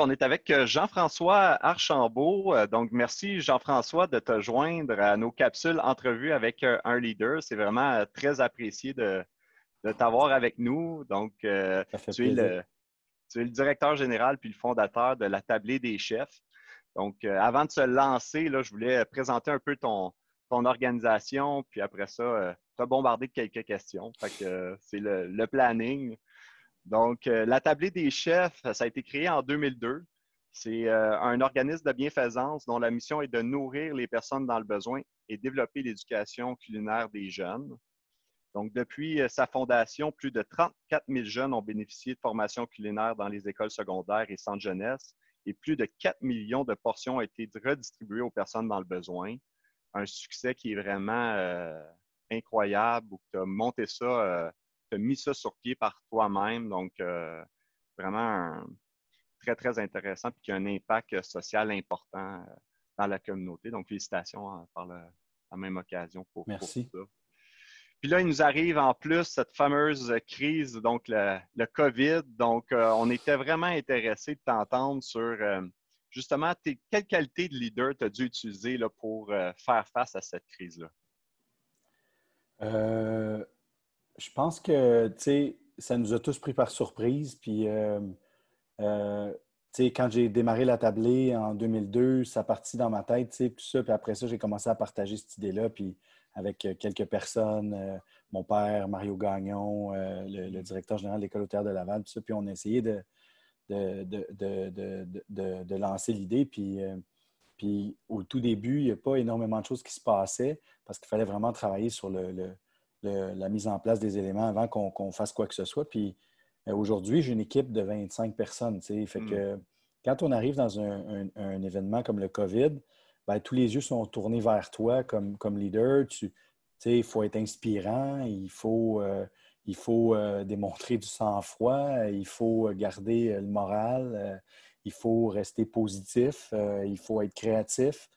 on est avec euh, Jean-François Archambault. Euh, donc, merci Jean-François de te joindre à nos capsules entrevues avec euh, un leader. C'est vraiment très apprécié de, t'avoir avec nous. Donc, tu es, le, directeur général puis le fondateur de la Tablée des chefs. Donc, avant de se lancer, là, je voulais présenter un peu ton, ton organisation, puis après ça, te bombarder de quelques questions. c'est le planning. Donc, euh, la Tablée des chefs, ça a été créé en 2002. C'est euh, un organisme de bienfaisance dont la mission est de nourrir les personnes dans le besoin et développer l'éducation culinaire des jeunes. Donc, depuis euh, sa fondation, plus de 34 000 jeunes ont bénéficié de formation culinaire dans les écoles secondaires et centres jeunesse et plus de 4 millions de portions ont été redistribuées aux personnes dans le besoin. Un succès qui est vraiment incroyable ou tu as monté ça as mis ça sur pied par toi-même. Donc, euh, vraiment très, très intéressant et qui a un impact social important euh, dans la communauté. Donc, félicitations hein, par la même occasion pour, Merci. ça. Puis là, il nous arrive en plus cette fameuse crise, donc le, COVID. Donc, euh, on était vraiment intéressé de t'entendre sur justement quelle qualité de leader tu as dû utiliser là, pour faire face à cette crise-là? Je pense que, tu sais, ça nous a tous pris par surprise. Puis, euh, euh, quand j'ai démarré la tablée en 2002, ça partit dans ma tête, tout ça. Puis après ça, j'ai commencé à partager cette idée-là. Puis avec euh, quelques personnes, mon père, Mario Gagnon, le, directeur général de l'École au de Laval, tout ça. Puis on a essayé de, de, lancer l'idée. Puis, puis au tout début, il n'y a pas énormément de choses qui se passaient parce qu'il fallait vraiment travailler sur le la mise en place des éléments avant qu'on fasse quoi que ce soit. Puis euh, aujourd'hui, j'ai une équipe de 25 personnes. Fait que hmm. quand on arrive dans un, événement comme le COVID, ben, tous les yeux sont tournés vers toi comme, comme leader. il faut être inspirant, il faut, euh, il faut euh, démontrer du sang-froid, il faut garder le moral, il faut rester positif, il faut être créatif.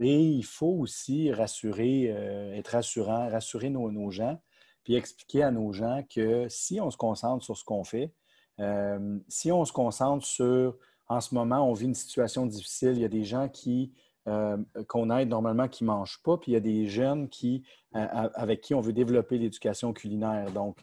Et il faut aussi rassurer, euh, être rassurant, rassurer nos, gens, puis expliquer à nos gens que si on se concentre sur ce qu'on fait, euh, si on se concentre sur, en ce moment, on vit une situation difficile, il y a des gens qui, euh, qu'on aide normalement qui ne mangent pas, puis il y a des jeunes qui, avec qui on veut développer l'éducation culinaire. Donc,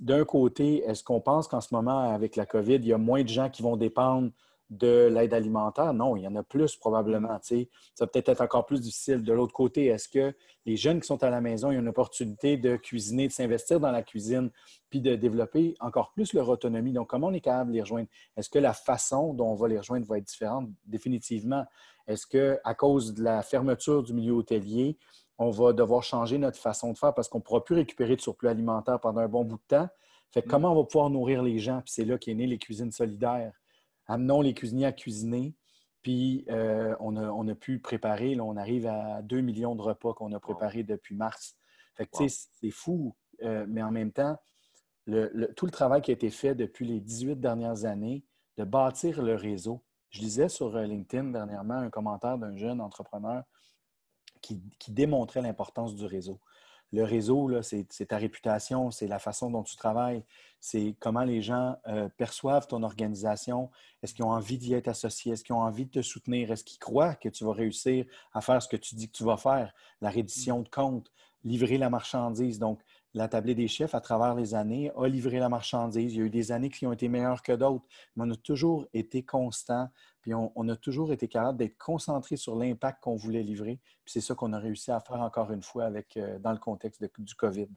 d'un côté, est-ce qu'on pense qu'en ce moment, avec la COVID, il y a moins de gens qui vont dépendre de l'aide alimentaire? Non, il y en a plus probablement. Ça va peut-être être encore plus difficile. De l'autre côté, est-ce que les jeunes qui sont à la maison, ils ont une opportunité de cuisiner, de s'investir dans la cuisine, puis de développer encore plus leur autonomie? Donc, comment on est capable de les rejoindre? Est-ce que la façon dont on va les rejoindre va être différente? Définitivement? Est-ce qu'à cause de la fermeture du milieu hôtelier, on va devoir changer notre façon de faire parce qu'on ne pourra plus récupérer de surplus alimentaire pendant un bon bout de temps? Fait mm. comment on va pouvoir nourrir les gens? Puis c'est là qu'est né les cuisines solidaires amenons les cuisiniers à cuisiner. Puis euh, on, a, pu préparer, là, on arrive à 2 millions de repas qu'on a préparés depuis mars. Fait que, c'est fou, euh, mais en même temps, tout le travail qui a été fait depuis les 18 dernières années de bâtir le réseau. Je lisais sur euh, LinkedIn dernièrement un commentaire d'un jeune entrepreneur qui démontrait l'importance du réseau le réseau, c'est ta réputation, c'est la façon dont tu travailles, c'est comment les gens euh, perçoivent ton organisation. Est-ce qu'ils ont envie d'y être associés? Est-ce qu'ils ont envie de te soutenir? Est-ce qu'ils croient que tu vas réussir à faire ce que tu dis que tu vas faire? La reddition de compte, livrer la marchandise. Donc, la tablée des chefs, à travers les années, a livré la marchandise. Il y a eu des années qui ont été meilleures que d'autres, mais on a toujours été constant, puis on, a toujours été capable d'être concentré sur l'impact qu'on voulait livrer. Puis c'est ça qu'on a réussi à faire encore une fois avec, euh, dans le contexte du COVID.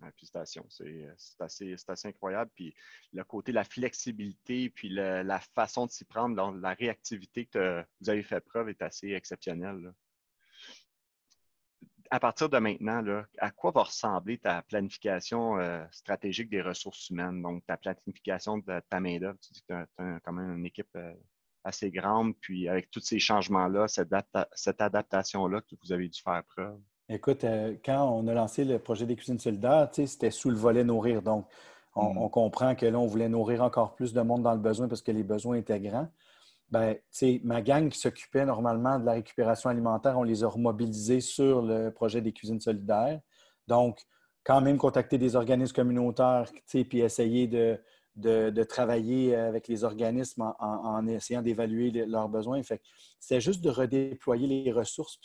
félicitations, c'est assez, assez, incroyable. Puis le côté, la flexibilité, puis la façon de s'y prendre, la réactivité que vous avez fait preuve est assez exceptionnelle à partir de maintenant, à quoi va ressembler ta planification euh, stratégique des ressources humaines? Donc, ta planification de ta main-d'œuvre. Tu dis que tu as, quand même une équipe euh, assez grande, puis avec tous ces changements-là, cette, adaptation-là que vous avez dû faire preuve. Écoute, euh, quand on a lancé le projet des cuisines solidaires, c'était sous le volet nourrir. Donc, on, mm. on, comprend que là, on voulait nourrir encore plus de monde dans le besoin parce que les besoins étaient grands ben, ma gang qui s'occupait normalement de la récupération alimentaire, on les a remobilisés sur le projet des cuisines solidaires. Donc, quand même contacter des organismes communautaires, puis essayer de, travailler avec les organismes en, essayant d'évaluer leurs besoins. Fait c'est juste de redéployer les ressources.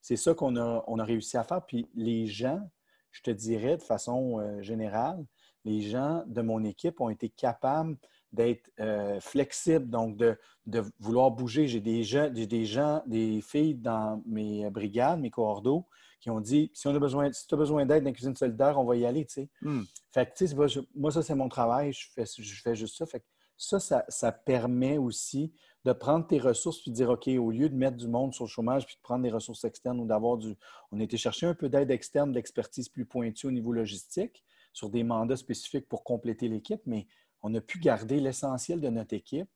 C'est ça qu'on a, on a réussi à faire. Puis les gens, je te dirais de façon euh, générale, les gens de mon équipe ont été capables d'être euh, flexibles, donc de, vouloir bouger. J'ai des gens, des gens, des filles dans mes brigades, mes coordos, qui ont dit si on a besoin, si tu as besoin d'aide dans la cuisine solidaire, on va y aller. Hmm. Fait que, moi, ça, c'est mon travail, je fais, je fais juste ça. Fait ça, ça, permet aussi de prendre tes ressources et de dire OK, au lieu de mettre du monde sur le chômage puis de prendre des ressources externes ou d'avoir du. On a été chercher un peu d'aide externe, d'expertise plus pointue au niveau logistique sur des mandats spécifiques pour compléter l'équipe, mais on a pu garder l'essentiel de notre équipe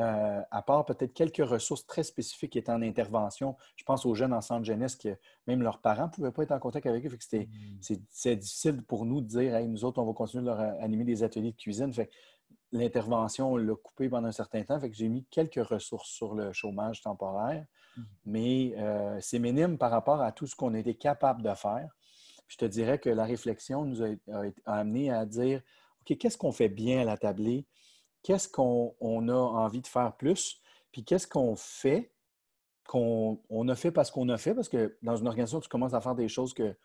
euh, à part peut-être quelques ressources très spécifiques qui étaient en intervention. Je pense aux jeunes en centre jeunesse que même leurs parents ne pouvaient pas être en contact avec eux. Fait mm. c'est, difficile pour nous de dire nous autres, on va continuer de leur animer des ateliers de cuisine. Fait l'intervention, on l'a coupé pendant un certain temps. Fait que j'ai mis quelques ressources sur le chômage temporaire, mm. mais euh, c'est minime par rapport à tout ce qu'on a été capable de faire. je te dirais que la réflexion nous a, a amené à dire Qu'est-ce qu'on fait bien à la tablée? qu'est-ce qu'on a envie de faire plus, puis qu'est-ce qu'on fait, qu'on a fait parce qu'on a fait, parce que dans une organisation, tu commences à faire des choses que,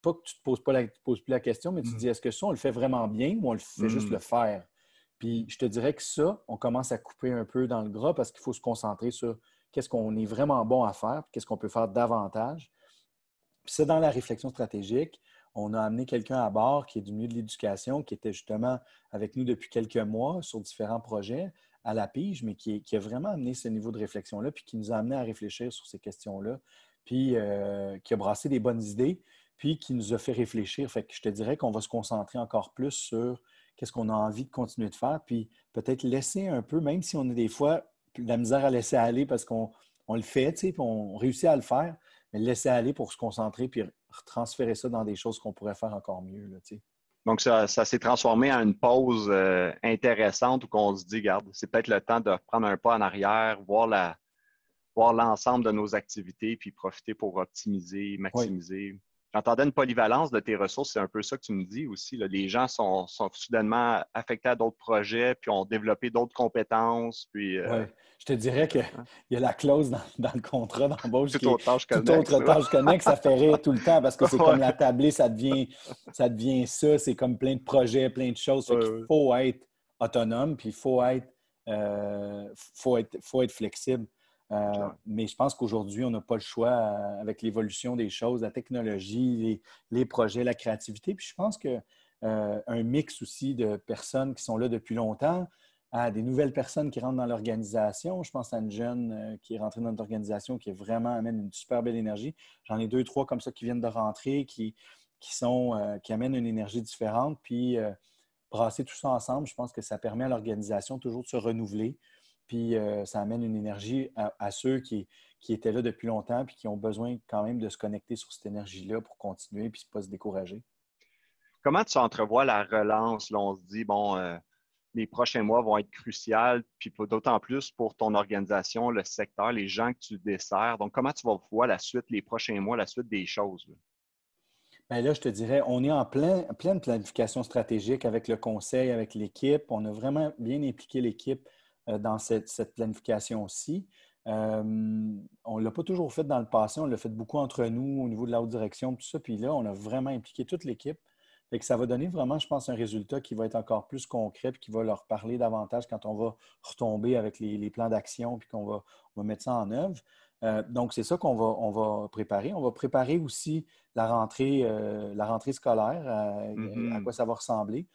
pas que tu ne te poses, pas poses plus la question, mais tu te mm. dis, est-ce que ça, on le fait vraiment bien ou on le fait juste mm. le faire? Puis je te dirais que ça, on commence à couper un peu dans le gras parce qu'il faut se concentrer sur qu'est-ce qu'on est vraiment bon à faire, qu'est-ce qu'on peut faire davantage. Puis c'est dans la réflexion stratégique on a amené quelqu'un à bord qui est du milieu de l'éducation, qui était justement avec nous depuis quelques mois sur différents projets à la pige, mais qui, a vraiment amené ce niveau de réflexion-là, puis qui nous a amené à réfléchir sur ces questions-là, puis euh, qui a brassé des bonnes idées, puis qui nous a fait réfléchir. Fait que je te dirais qu'on va se concentrer encore plus sur qu'est-ce qu'on a envie de continuer de faire, puis peut-être laisser un peu, même si on a des fois la misère à laisser aller parce qu'on le fait, puis on réussit à le faire, mais laisser aller pour se concentrer puis transférer ça dans des choses qu'on pourrait faire encore mieux. Là, Donc, ça, s'est transformé en une pause euh, intéressante où on se dit, regarde, c'est peut-être le temps de prendre un pas en arrière, voir la voir l'ensemble de nos activités, puis profiter pour optimiser, maximiser. J'entendais une polyvalence de tes ressources, c'est un peu ça que tu me dis aussi. Les gens sont, soudainement affectés à d'autres projets, puis ont développé d'autres compétences. Puis, euh, Je te dirais qu'il y a la clause dans, le contrat d'embauche qui autre tâche toute autre tâche connexe. Ça fait rire tout le temps parce que c'est comme la tablée, ça devient ça, devient ça. C'est comme plein de projets, plein de choses. Il faut être autonome, puis il faut être, euh, faut être, faut être flexible. Euh, mais je pense qu'aujourd'hui, on n'a pas le choix euh, avec l'évolution des choses, la technologie, les, projets, la créativité. Puis je pense qu'un euh, mix aussi de personnes qui sont là depuis longtemps, à des nouvelles personnes qui rentrent dans l'organisation. Je pense à une jeune qui est rentrée dans notre organisation qui est vraiment amène une super belle énergie. J'en ai deux, trois comme ça qui viennent de rentrer, qui, qui, sont, qui amènent une énergie différente. Puis brasser tout ça ensemble, je pense que ça permet à l'organisation toujours de se renouveler, puis euh, ça amène une énergie à, ceux qui, étaient là depuis longtemps puis qui ont besoin quand même de se connecter sur cette énergie-là pour continuer puis ne pas se décourager. Comment tu entrevois la relance? Là, on se dit, bon, euh, les prochains mois vont être cruciaux, puis d'autant plus pour ton organisation, le secteur, les gens que tu desserres. Donc, comment tu vas voir la suite, les prochains mois, la suite des choses? Là? Bien là, je te dirais, on est en plein, pleine planification stratégique avec le conseil, avec l'équipe. On a vraiment bien impliqué l'équipe dans cette, planification-ci. Euh, on ne l'a pas toujours fait dans le passé, on l'a fait beaucoup entre nous au niveau de la haute direction, tout ça. Puis là, on a vraiment impliqué toute l'équipe. et que ça va donner vraiment, je pense, un résultat qui va être encore plus concret et qui va leur parler davantage quand on va retomber avec les, plans d'action puis qu'on va, mettre ça en œuvre. Euh, donc, c'est ça qu'on va, on va préparer. On va préparer aussi la rentrée, la rentrée scolaire, à mm-hmm. quoi ça va ressembler.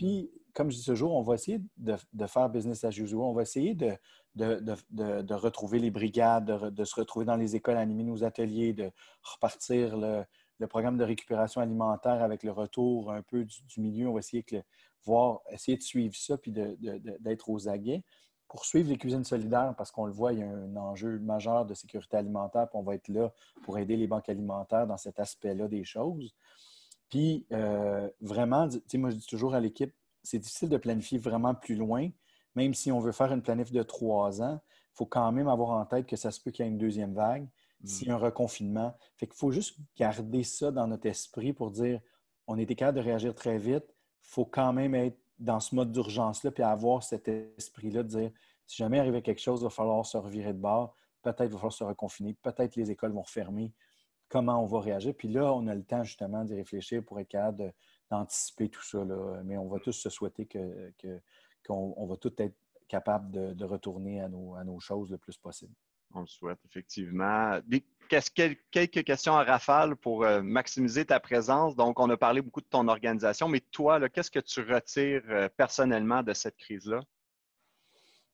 Puis, comme je dis toujours, on va essayer de, faire business as usual. On va essayer de, retrouver les brigades, de, se retrouver dans les écoles, animer nos ateliers, de repartir le, programme de récupération alimentaire avec le retour un peu du, milieu. On va essayer, de voir, essayer de suivre ça puis d'être aux aguets pour suivre les cuisines solidaires parce qu'on le voit, il y a un enjeu majeur de sécurité alimentaire. Puis on va être là pour aider les banques alimentaires dans cet aspect-là des choses. Puis, euh, vraiment, tu sais, moi, je dis toujours à l'équipe, c'est difficile de planifier vraiment plus loin. Même si on veut faire une planif de trois ans, il faut quand même avoir en tête que ça se peut qu'il y ait une deuxième vague, mm. s'il y a un reconfinement. Fait qu'il faut juste garder ça dans notre esprit pour dire on était capable de réagir très vite. Il faut quand même être dans ce mode d'urgence-là, puis avoir cet esprit-là de dire si jamais arrivait quelque chose, il va falloir se revirer de bord, peut-être il va falloir se reconfiner, peut-être les écoles vont refermer, comment on va réagir. Puis là, on a le temps justement d'y réfléchir pour être capable d'anticiper tout ça. Mais on va tous se souhaiter qu'on va tous être capable de, retourner à nos, à nos choses le plus possible. On le souhaite, effectivement. quelques questions à rafale pour euh, maximiser ta présence. Donc, on a parlé beaucoup de ton organisation, mais toi, qu'est-ce que tu retires euh, personnellement de cette crise-là?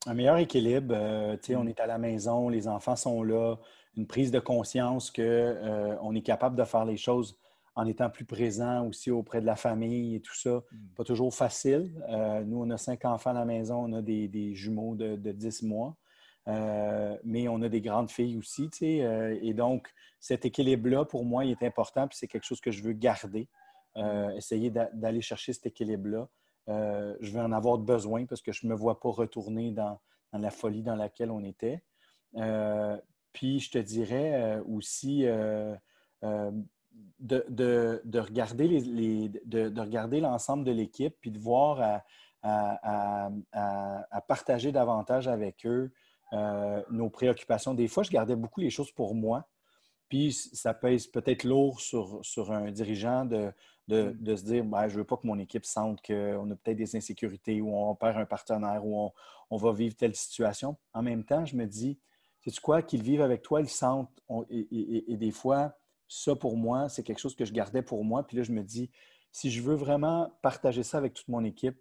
Un meilleur équilibre. Euh, on mm. est à la maison, les enfants sont là, une prise de conscience qu'on est capable de faire les choses en étant plus présent aussi auprès de la famille et tout ça. Mm. Pas toujours facile. nous, on a cinq enfants à la maison, on a des, jumeaux de, de 10 mois. Euh, mais on a des grandes filles aussi, tu sais, euh, et donc cet équilibre-là, pour moi, il est important, puis c'est quelque chose que je veux garder, euh, essayer d'aller chercher cet équilibre-là. je vais en avoir besoin parce que je ne me vois pas retourner dans, la folie dans laquelle on était. Puis je te dirais aussi de, regarder les, de, regarder l'ensemble de l'équipe, puis de voir à, partager davantage avec eux euh, nos préoccupations. Des fois, je gardais beaucoup les choses pour moi. Puis ça pèse peut-être lourd sur, sur, un dirigeant de, de, mm. se dire ben, je ne veux pas que mon équipe sente qu'on a peut-être des insécurités ou on perd un partenaire ou on, on, va vivre telle situation. En même temps, je me dis sais-tu quoi, qu'ils vivent avec toi, ils sentent. et, et, des fois, ça pour moi, c'est quelque chose que je gardais pour moi. Puis là, je me dis si je veux vraiment partager ça avec toute mon équipe,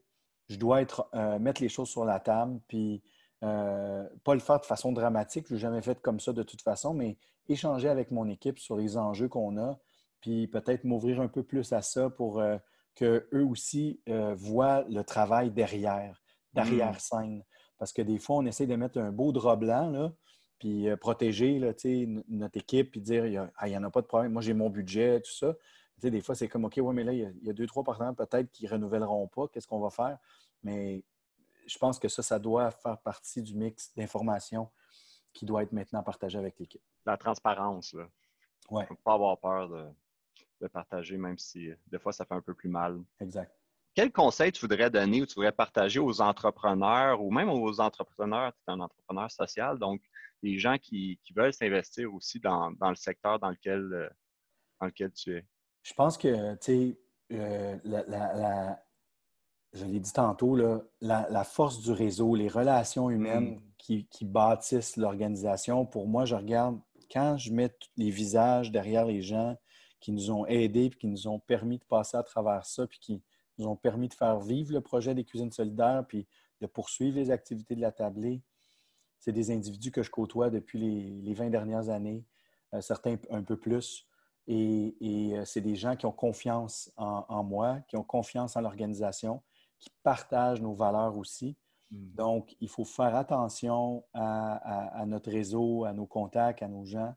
je dois être, euh, mettre les choses sur la table. Puis euh, pas le faire de façon dramatique, je ne l'ai jamais fait comme ça de toute façon, mais échanger avec mon équipe sur les enjeux qu'on a, puis peut-être m'ouvrir un peu plus à ça pour euh, qu'eux aussi voient le travail derrière, derrière-scène. Parce que des fois, on essaie de mettre un beau drap blanc, là, puis protéger là, notre équipe, puis dire, il n'y ah, en a pas de problème, moi j'ai mon budget, tout ça. des fois, c'est comme, OK, oui, mais là, il y, a, deux, trois partenaires peut-être qui ne renouvelleront pas, qu'est-ce qu'on va faire? Mais je pense que ça, ça doit faire partie du mix d'informations qui doit être maintenant partagé avec l'équipe. La transparence, là. Ouais. ne pas avoir peur de, partager, même si euh, des fois, ça fait un peu plus mal. Exact. Quel conseil tu voudrais donner ou tu voudrais partager aux entrepreneurs ou même aux entrepreneurs, tu es un entrepreneur social, donc les gens qui, veulent s'investir aussi dans, le secteur dans lequel, euh, dans lequel tu es? Je pense que, tu sais, euh, la, je l'ai dit tantôt, la, force du réseau, les relations humaines mm. qui, bâtissent l'organisation, pour moi, je regarde quand je mets les visages derrière les gens qui nous ont aidés, puis qui nous ont permis de passer à travers ça, puis qui nous ont permis de faire vivre le projet des cuisines solidaires, puis de poursuivre les activités de la tablée. C'est des individus que je côtoie depuis les, 20 dernières années, euh, certains un peu plus. Et, euh, c'est des gens qui ont confiance en moi, qui ont confiance en l'organisation, qui partagent nos valeurs aussi. Hmm. Donc, il faut faire attention à, notre réseau, à nos contacts, à nos gens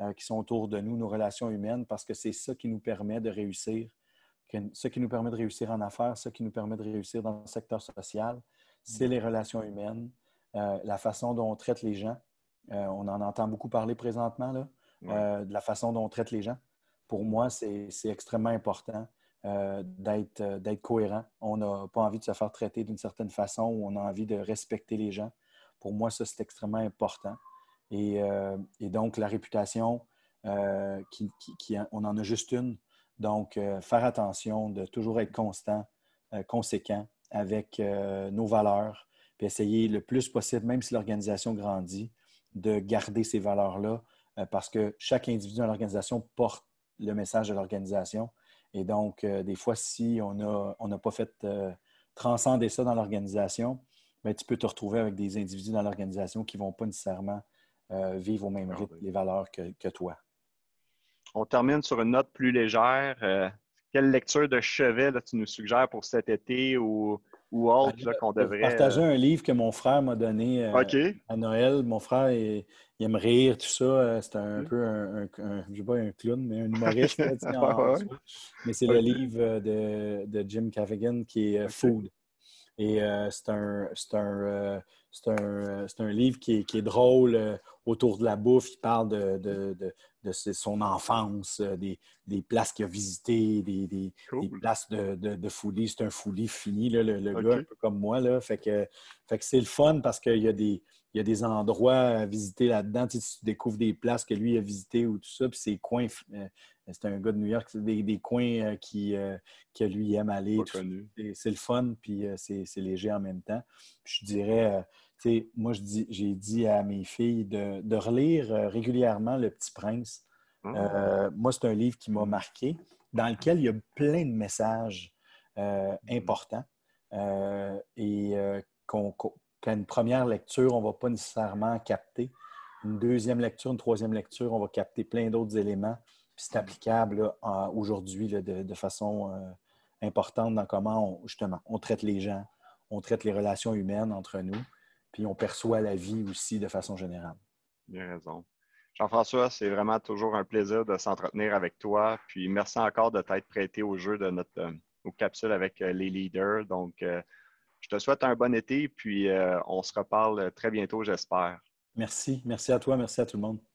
euh, qui sont autour de nous, nos relations humaines, parce que c'est ça qui nous permet de réussir, ce qui nous permet de réussir en affaires, ce qui nous permet de réussir dans le secteur social, c'est les relations humaines, euh, la façon dont on traite les gens. Euh, on en entend beaucoup parler présentement, là, de la façon dont on traite les gens. Pour moi, c'est extrêmement important. Euh, euh, d'être cohérent. On n'a pas envie de se faire traiter d'une certaine façon ou on a envie de respecter les gens. Pour moi, ça, c'est extrêmement important. Et, euh, donc, la réputation, qui, on en a juste une. Donc, faire attention de toujours être constant, conséquent avec nos valeurs, puis essayer le plus possible, même si l'organisation grandit, de garder ces valeurs-là, parce que chaque individu dans l'organisation porte le message de l'organisation. Et donc, euh, des fois, si on n'a on pas fait euh, transcender ça dans l'organisation, ben, tu peux te retrouver avec des individus dans l'organisation qui ne vont pas nécessairement euh, vivre au même ah rythme, les valeurs que, que, toi. On termine sur une note plus légère. quelle lecture de chevet là, tu nous suggères pour cet été ou ou autre ben, qu'on devrait. Partager euh, un livre que mon frère m'a donné euh, à Noël. Mon frère, il, aime rire, tout ça. Euh, c'est un peu un, je sais pas un clown, mais un humoriste. Mais c'est le livre de, de, Jim Cavigan qui est Food. Et c'est un, un, un, un, livre qui est, qui est drôle autour de la bouffe. Il parle de, de, de son enfance, des, places qu'il a visitées, des, places de, de. C'est un foodie fini, le, gars, un peu comme moi. Là. Fait que, fait que c'est le fun parce qu'il y a des, il y a des endroits à visiter là-dedans. Tu, découvres des places que lui a visitées ou tout ça, puis ses coins. Euh, c'est un gars de New York, c'est des, coins euh, qui, euh, que lui aime aller. C'est le fun, puis c'est léger en même temps. je dirais, tu sais, moi, j'ai dit à mes filles de, relire régulièrement Le Petit Prince. Ah. moi, c'est un livre qui m'a marqué, dans lequel il y a plein de messages mm-hmm. importants et qu'on qu'à une première lecture, on ne va pas nécessairement capter. Une deuxième lecture, une troisième lecture, on va capter plein d'autres éléments. Puis c'est applicable aujourd'hui de, façon euh, importante dans comment on, justement on traite les gens, on traite les relations humaines entre nous, puis on perçoit la vie aussi de façon générale. Bien raison. Jean-François, c'est vraiment toujours un plaisir de s'entretenir avec toi. Puis merci encore de t'être prêté au jeu de notre, euh, nos capsules avec euh, les leaders. Donc, je te souhaite un bon été, puis euh, on se reparle très bientôt, j'espère. Merci. Merci à toi. Merci à tout le monde.